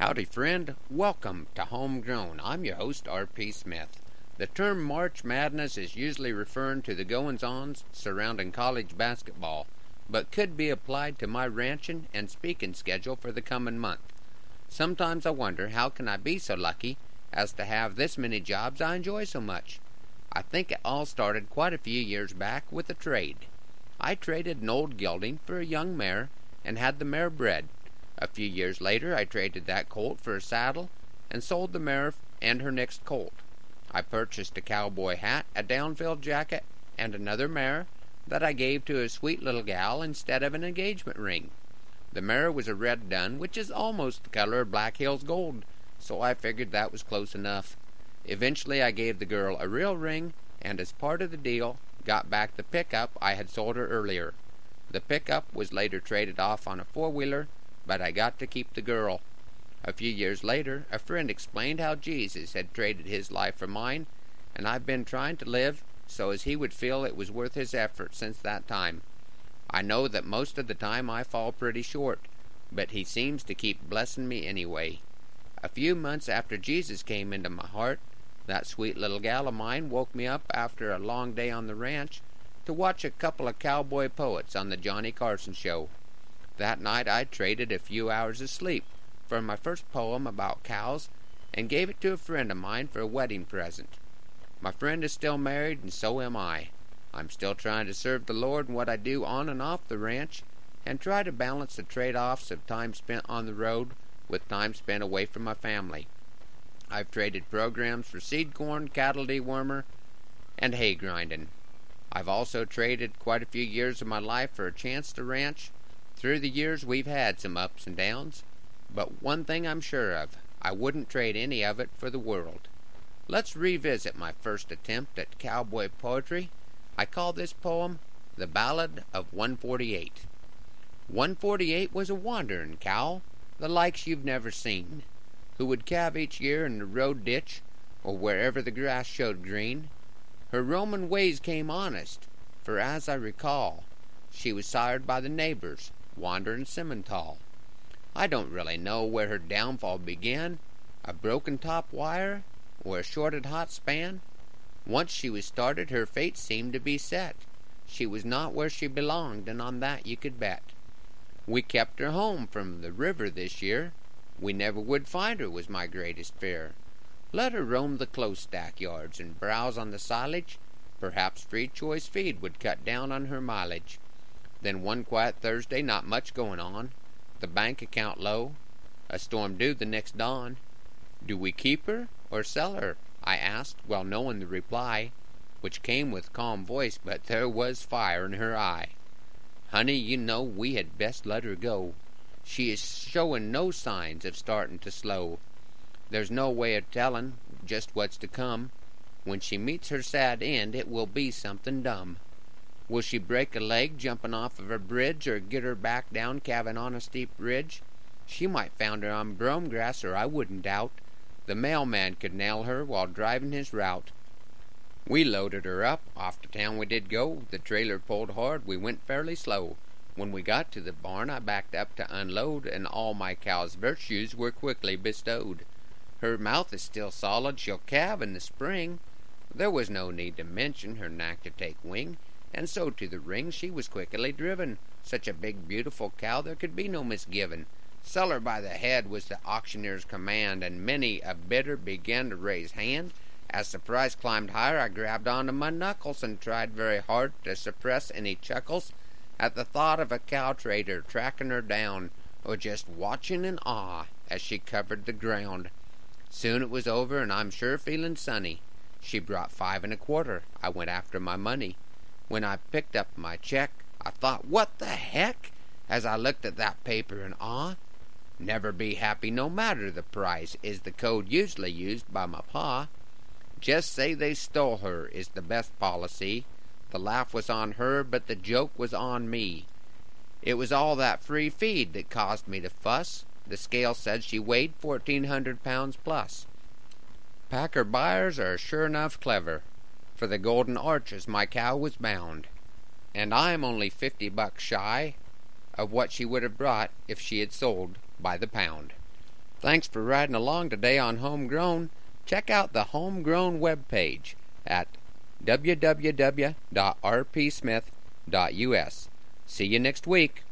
Howdy, friend. Welcome to Homegrown. I'm your host, R.P. Smith. The term March Madness is usually referring to the goings ons surrounding college basketball, but could be applied to my ranching and speaking schedule for the coming month. Sometimes I wonder how can I be so lucky as to have this many jobs I enjoy so much. I think it all started quite a few years back with a trade. I traded an old gelding for a young mare and had the mare bred. A few years later I traded that colt for a saddle and sold the mare and her next colt. I purchased a cowboy hat, a downfilled jacket, and another mare that I gave to a sweet little gal instead of an engagement ring. The mare was a red dun, which is almost the color of Black Hills gold, so I figured that was close enough. Eventually I gave the girl a real ring, and as part of the deal, got back the pickup I had sold her earlier. The pickup was later traded off on a four wheeler but I got to keep the girl. A few years later, a friend explained how Jesus had traded his life for mine, and I've been trying to live so as he would feel it was worth his effort since that time. I know that most of the time I fall pretty short, but he seems to keep blessing me anyway. A few months after Jesus came into my heart, that sweet little gal of mine woke me up after a long day on the ranch to watch a couple of cowboy poets on the Johnny Carson show. That night I traded a few hours of sleep for my first poem about cows and gave it to a friend of mine for a wedding present. My friend is still married and so am I. I'm still trying to serve the Lord in what I do on and off the ranch and try to balance the trade-offs of time spent on the road with time spent away from my family. I've traded programs for seed corn, cattle dewormer, and hay grinding. I've also traded quite a few years of my life for a chance to ranch through the years we've had some ups and downs, but one thing I'm sure of, I wouldn't trade any of it for the world. Let's revisit my first attempt at cowboy poetry. I call this poem The Ballad of 148. 148 was a wanderin' cow, the likes you've never seen, who would calve each year in the road ditch, or wherever the grass showed green. Her Roman ways came honest, for as I recall, she was sired by the neighbors, wandering Simmental. I don't really know where her downfall began, a broken top wire, or a shorted hot span. Once she was started, her fate seemed to be set. She was not where she belonged, and on that you could bet. We kept her home from the river this year. We never would find her was my greatest fear. Let her roam the close stack yards and browse on the silage. Perhaps free choice feed would cut down on her mileage. Then one quiet Thursday, not much going on, the bank account low, a storm due the next dawn. Do we keep her or sell her? I asked, well knowing the reply, which came with calm voice, but there was fire in her eye. Honey, you know we had best let her go. She is showin' no signs of startin' to slow. There's no way of tellin' just what's to come. When she meets her sad end, it will be somethin' dumb. Will she break a leg jumping off of a bridge, or get her back down calvin' on a steep ridge? She might founder on brome grass, or I wouldn't doubt the mailman could nail her while driving his route. We loaded her up, off to town we did go. The trailer pulled hard, we went fairly slow. When we got to the barn, I backed up to unload, and all my cow's virtues were quickly bestowed. Her mouth is still solid, she'll calve in the spring. There was no need to mention her knack to take wing and so to the ring she was quickly driven. Such a big, beautiful cow there could be no misgivin'. Sell her by the head was the auctioneer's command, and many a bidder began to raise hand. As the price climbed higher, I grabbed onto my knuckles and tried very hard to suppress any chuckles at the thought of a cow trader tracking her down, or just watching in awe as she covered the ground. Soon it was over, and I'm sure feeling sunny. She brought five and a quarter. I went after my money. When I picked up my check, I thought, what the heck? As I looked at that paper in awe. Never be happy no matter the price is the code usually used by my pa. Just say they stole her is the best policy. The laugh was on her, but the joke was on me. It was all that free feed that caused me to fuss. The scale said she weighed fourteen hundred pounds plus. Packer buyers are sure enough clever for the golden arches my cow was bound, and I'm only fifty bucks shy of what she would have brought if she had sold by the pound. Thanks for riding along today on Homegrown. Check out the Homegrown webpage at www.rpsmith.us. See you next week.